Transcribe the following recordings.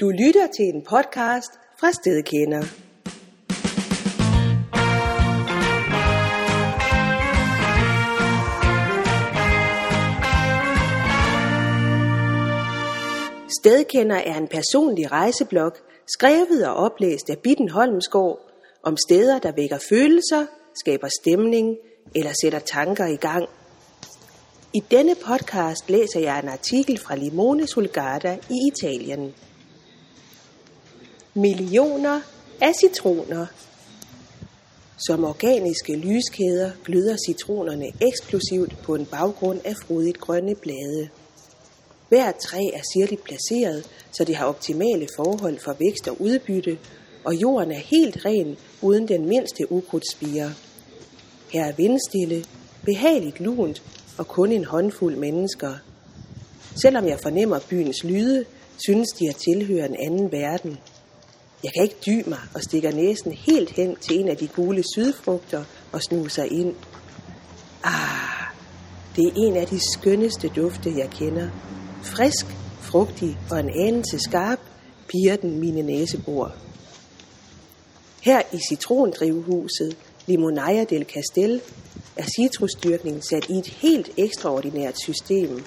Du lytter til en podcast fra Stedkender. Stedkender er en personlig rejseblog, skrevet og oplæst af Bitten Holmsgaard, om steder, der vækker følelser, skaber stemning eller sætter tanker i gang. I denne podcast læser jeg en artikel fra Limone Sulgada i Italien. Millioner af citroner. Som organiske lyskæder gløder citronerne eksplosivt på en baggrund af frodigt grønne blade. Hvert træ er sirligt placeret, så det har optimale forhold for vækst og udbytte, og jorden er helt ren uden den mindste ukrudtspire. Her er vindstille, behageligt lunt og kun en håndfuld mennesker. Selvom jeg fornemmer byens lyde, synes de at tilhøre en anden verden. Jeg kan ikke dy mig og stikker næsen helt hen til en af de gule sydfrugter og snuser ind. Ah, det er en af de skønneste dufte, jeg kender. Frisk, frugtig og en anelse skarp piger den mine næsebor. Her i citrondrivhuset Limonaya del Castel er citrusdyrkningen sat i et helt ekstraordinært system.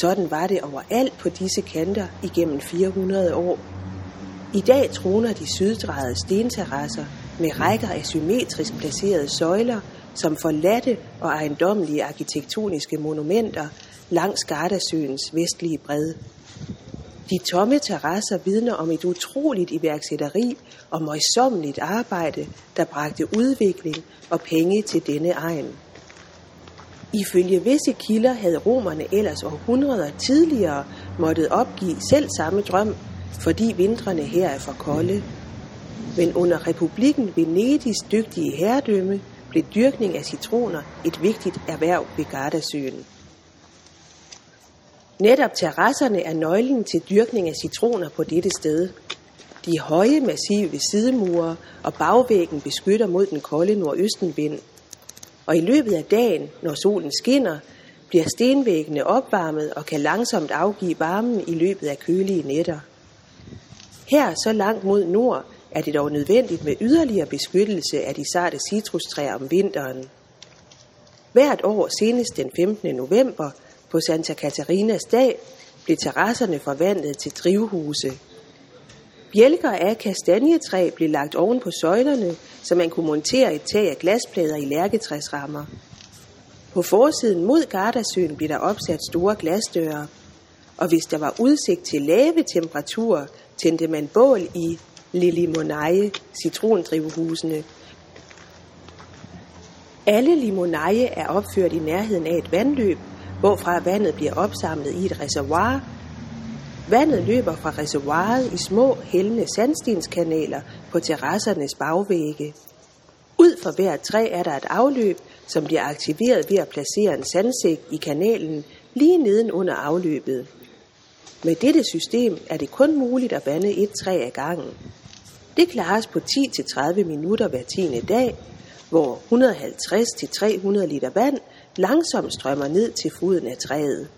Sådan var det overalt på disse kanter igennem 400 år. I dag troner de syddrejede stenterrasser med rækker af symmetrisk placerede søjler, som forladte og ejendommelige arkitektoniske monumenter langs Gardasøens vestlige bred. De tomme terrasser vidner om et utroligt iværksætteri og møjsommeligt arbejde, der bragte udvikling og penge til denne egen. Ifølge visse kilder havde romerne ellers århundreder tidligere måttet opgive selv samme drøm, fordi vintrene her er for kolde. Men under republikken Venedigs dygtige herredømme blev dyrkning af citroner et vigtigt erhverv ved Gardasøen. Netop terrasserne er nøglen til dyrkning af citroner på dette sted. De høje, massive sidemure og bagvæggen beskytter mod den kolde nordøstenvind. Og i løbet af dagen, når solen skinner, bliver stenvæggene opvarmet og kan langsomt afgive varmen i løbet af kølige nætter. Her så langt mod nord er det dog nødvendigt med yderligere beskyttelse af de sarte citrustræer om vinteren. Hvert år senest den 15. november på Santa Catarinas dag blev terrasserne forvandlet til drivhuse. Bjælker af kastanjetræ blev lagt oven på søjlerne, så man kunne montere et tag af glasplader i lærketræsrammer. På forsiden mod Gardasøen blev der opsat store glasdøre, og hvis der var udsigt til lave temperaturer, tændte man bål i Lilimonaje citrondrivhusene. Alle limonaje er opført i nærheden af et vandløb, hvorfra vandet bliver opsamlet i et reservoir. Vandet løber fra reservoiret i små, hældende sandstenskanaler på terrassernes bagvægge. Ud for hvert træ er der et afløb, som bliver aktiveret ved at placere en sandsæk i kanalen lige neden under afløbet. Med dette system er det kun muligt at vande et træ ad gangen. Det klares på 10-30 minutter hver tiende dag, hvor 150-300 liter vand langsomt strømmer ned til foden af træet.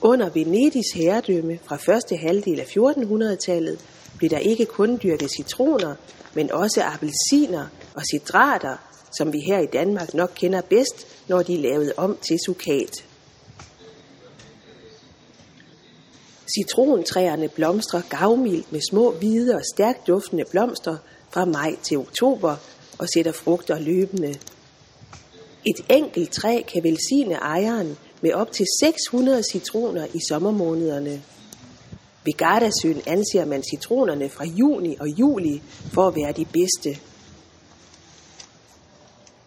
Under Venedigs herredømme fra første halvdel af 1400-tallet blev der ikke kun dyrket citroner, men også appelsiner og citrater, som vi her i Danmark nok kender bedst, når de er lavet om til sukat. Citrontræerne blomstrer gavmildt med små hvide og stærkt duftende blomster fra maj til oktober og sætter frugter løbende. Et enkelt træ kan velsigne ejeren med op til 600 citroner i sommermånederne. Ved Gardasøen anser man citronerne fra juni og juli for at være de bedste.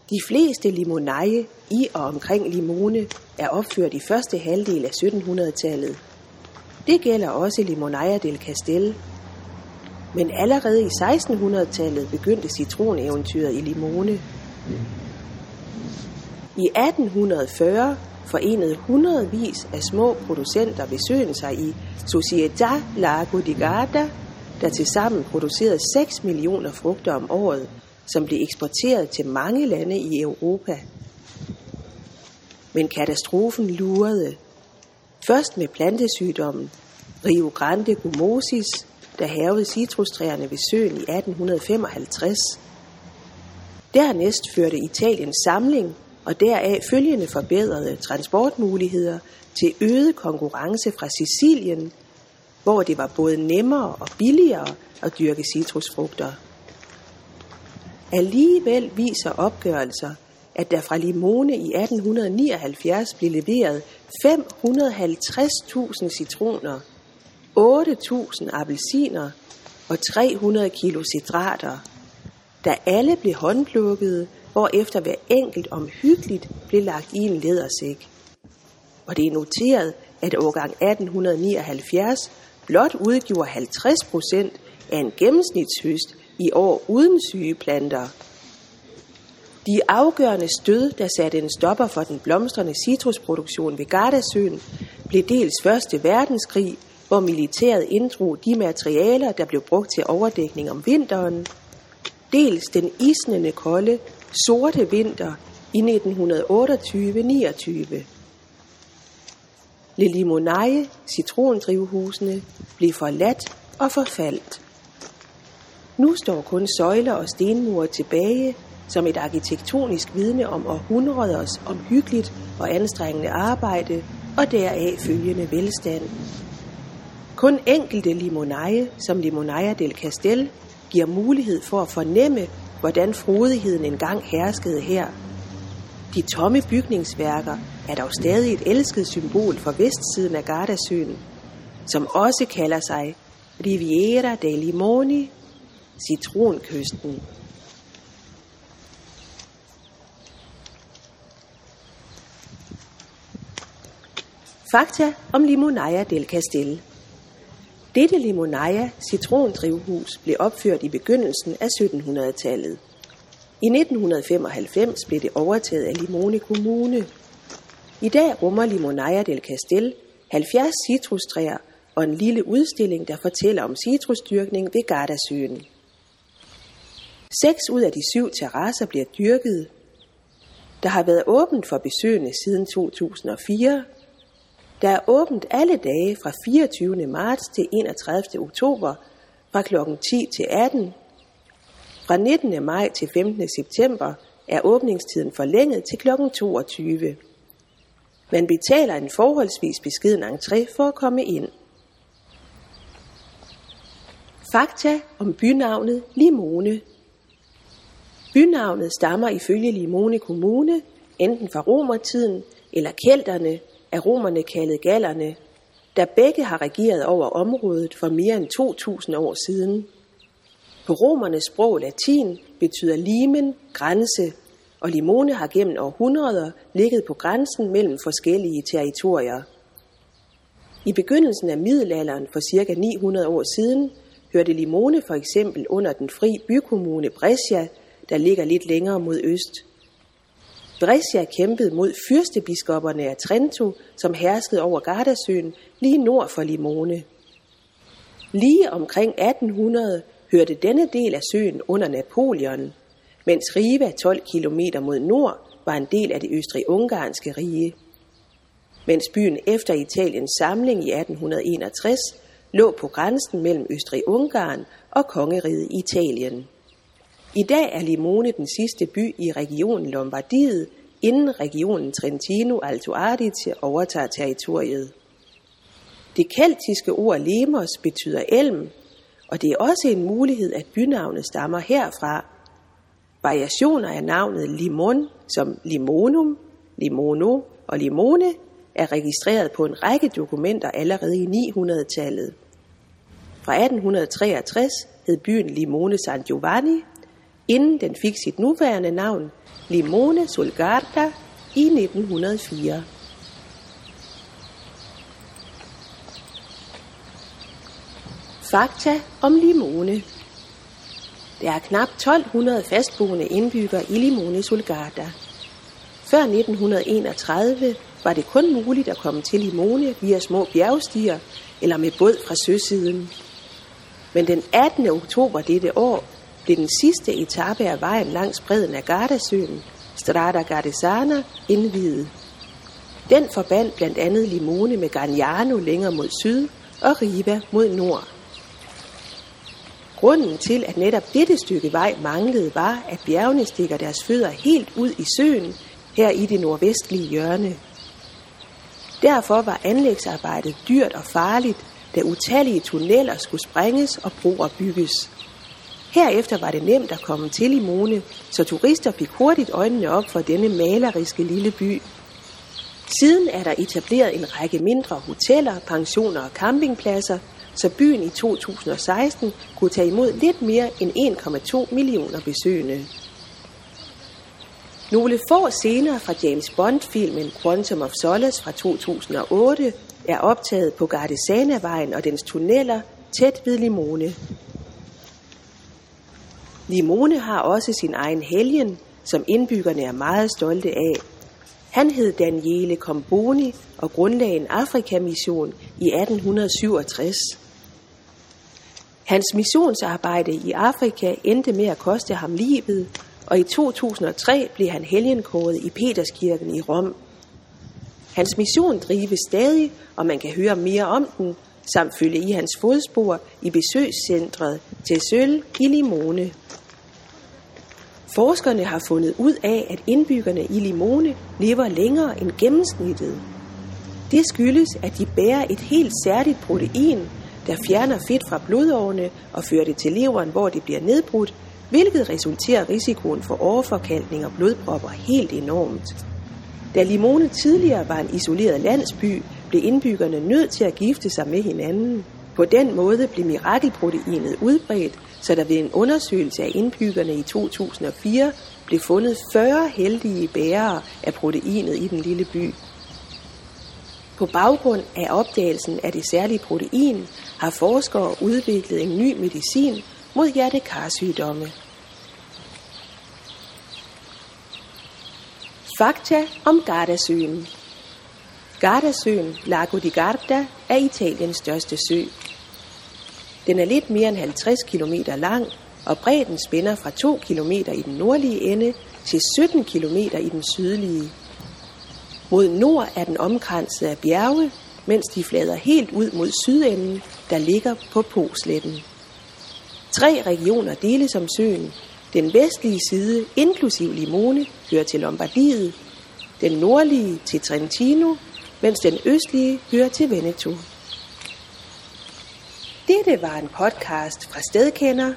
De fleste limoneje i og omkring Limone er opført i første halvdel af 1700-tallet. Det gælder også Limonaya del Castel. Men allerede i 1600-tallet begyndte citroneventyret i Limone. I 1840 forenede hundredvis af små producenter ved søen sig i Società Lago di Garda, der tilsammen producerede 6 millioner frugter om året, som blev eksporteret til mange lande i Europa. Men katastrofen lurede. Først med plantesygdommen Rio Grande Gumosis, der havede citrustræerne ved søen i 1855. Dernæst førte Italiens samling og deraf følgende forbedrede transportmuligheder til øget konkurrence fra Sicilien, hvor det var både nemmere og billigere at dyrke citrusfrugter. Alligevel viser opgørelser, at der fra Limone i 1879 blev leveret 550.000 citroner, 8.000 appelsiner og 300 kilo citrater, der alle blev håndplukkede, efter hver enkelt omhyggeligt blev lagt i en lædersæk. Og det er noteret, at årgang 1879 blot udgjorde 50 procent af en gennemsnitshøst i år uden sygeplanter, planter. De afgørende stød, der satte en stopper for den blomstrende citrusproduktion ved Gardasøen, blev dels Første Verdenskrig, hvor militæret inddrog de materialer, der blev brugt til overdækning om vinteren, dels den isnende kolde, sorte vinter i 1928-29. Le Limonaie, citrondrivhusene, blev forladt og forfaldt. Nu står kun søjler og stenmure tilbage som et arkitektonisk vidne om århundreders omhyggeligt og anstrengende arbejde og deraf følgende velstand. Kun enkelte limonaie, som Limonaia del Castel, giver mulighed for at fornemme, hvordan frodigheden engang herskede her. De tomme bygningsværker er dog stadig et elsket symbol for vestsiden af Gardasøen, som også kalder sig Riviera dei Limoni, citronkysten. Fakta om Limonaya del Castel. Dette Limonaya citrondrivhus blev opført i begyndelsen af 1700-tallet. I 1995 blev det overtaget af Limone Kommune. I dag rummer Limonaya del Castel 70 citrustræer og en lille udstilling, der fortæller om citrusdyrkning ved Gardasøen. Seks ud af de syv terrasser bliver dyrket. Der har været åbent for besøgende siden 2004, der er åbent alle dage fra 24. marts til 31. oktober fra kl. 10 til 18. Fra 19. maj til 15. september er åbningstiden forlænget til kl. 22. Man betaler en forholdsvis beskeden entré for at komme ind. Fakta om bynavnet Limone. Bynavnet stammer ifølge Limone Kommune enten fra romertiden eller kelterne af romerne kaldet gallerne, der begge har regeret over området for mere end 2000 år siden. På romernes sprog latin betyder limen grænse, og Limone har gennem århundreder ligget på grænsen mellem forskellige territorier. I begyndelsen af middelalderen for ca. 900 år siden hørte Limone for eksempel under den fri bykommune Brescia, der ligger lidt længere mod øst. Brescia kæmpede mod fyrstebiskopperne af Trento, som herskede over Gardasøen lige nord for Limone. Lige omkring 1800 hørte denne del af søen under Napoleon, mens Riva 12 km mod nord var en del af det østrig-ungarske rige. Mens byen efter Italiens samling i 1861 lå på grænsen mellem Østrig-Ungarn og kongeriget Italien. I dag er Limone den sidste by i regionen Lombardiet, inden regionen Trentino Alto Adige overtager territoriet. Det keltiske ord lemos betyder elm, og det er også en mulighed, at bynavnet stammer herfra. Variationer af navnet limon, som limonum, limono og limone, er registreret på en række dokumenter allerede i 900-tallet. Fra 1863 hed byen Limone San Giovanni, inden den fik sit nuværende navn, Limone Sulgarda, i 1904. Fakta om Limone Der er knap 1200 fastboende indbyggere i Limone Sulgarda. Før 1931 var det kun muligt at komme til Limone via små bjergstier eller med båd fra søsiden. Men den 18. oktober dette år blev den sidste etape af vejen langs bredden af Gardasøen, Strada Gardesana, indviet. Den forbandt blandt andet Limone med Garniano længere mod syd og Riva mod nord. Grunden til, at netop dette stykke vej manglede, var, at bjergene stikker deres fødder helt ud i søen, her i det nordvestlige hjørne. Derfor var anlægsarbejdet dyrt og farligt, da utallige tunneller skulle sprænges og broer bygges. Herefter var det nemt at komme til Limone, så turister fik hurtigt øjnene op for denne maleriske lille by. Siden er der etableret en række mindre hoteller, pensioner og campingpladser, så byen i 2016 kunne tage imod lidt mere end 1,2 millioner besøgende. Nogle få scener fra James Bond-filmen Quantum of Solace fra 2008 er optaget på Gardesana-vejen og dens tunneller tæt ved Limone. Limone har også sin egen helgen, som indbyggerne er meget stolte af. Han hed Daniele Comboni og grundlagde en Afrikamission i 1867. Hans missionsarbejde i Afrika endte med at koste ham livet, og i 2003 blev han helgenkåret i Peterskirken i Rom. Hans mission drives stadig, og man kan høre mere om den, samt følge i hans fodspor i besøgscentret til Søl i Limone. Forskerne har fundet ud af, at indbyggerne i Limone lever længere end gennemsnittet. Det skyldes, at de bærer et helt særligt protein, der fjerner fedt fra blodårene og fører det til leveren, hvor det bliver nedbrudt, hvilket resulterer risikoen for overforkalkning og blodpropper helt enormt. Da Limone tidligere var en isoleret landsby, blev indbyggerne nødt til at gifte sig med hinanden. På den måde blev mirakelproteinet udbredt, så der ved en undersøgelse af indbyggerne i 2004 blev fundet 40 heldige bærere af proteinet i den lille by. På baggrund af opdagelsen af det særlige protein har forskere udviklet en ny medicin mod hjertekarsygdomme. Fakta om Gardasøen Gardasøen, Lago di Garda, er Italiens største sø. Den er lidt mere end 50 km lang, og bredden spænder fra 2 km i den nordlige ende til 17 km i den sydlige. Mod nord er den omkranset af bjerge, mens de flader helt ud mod sydenden, der ligger på Posletten. Tre regioner deles om søen. Den vestlige side, inklusiv Limone, hører til Lombardiet, den nordlige til Trentino, mens den østlige hører til Veneto. Dette var en podcast fra Stedkender,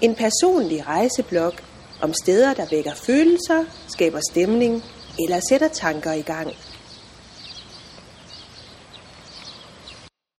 en personlig rejseblog om steder, der vækker følelser, skaber stemning eller sætter tanker i gang.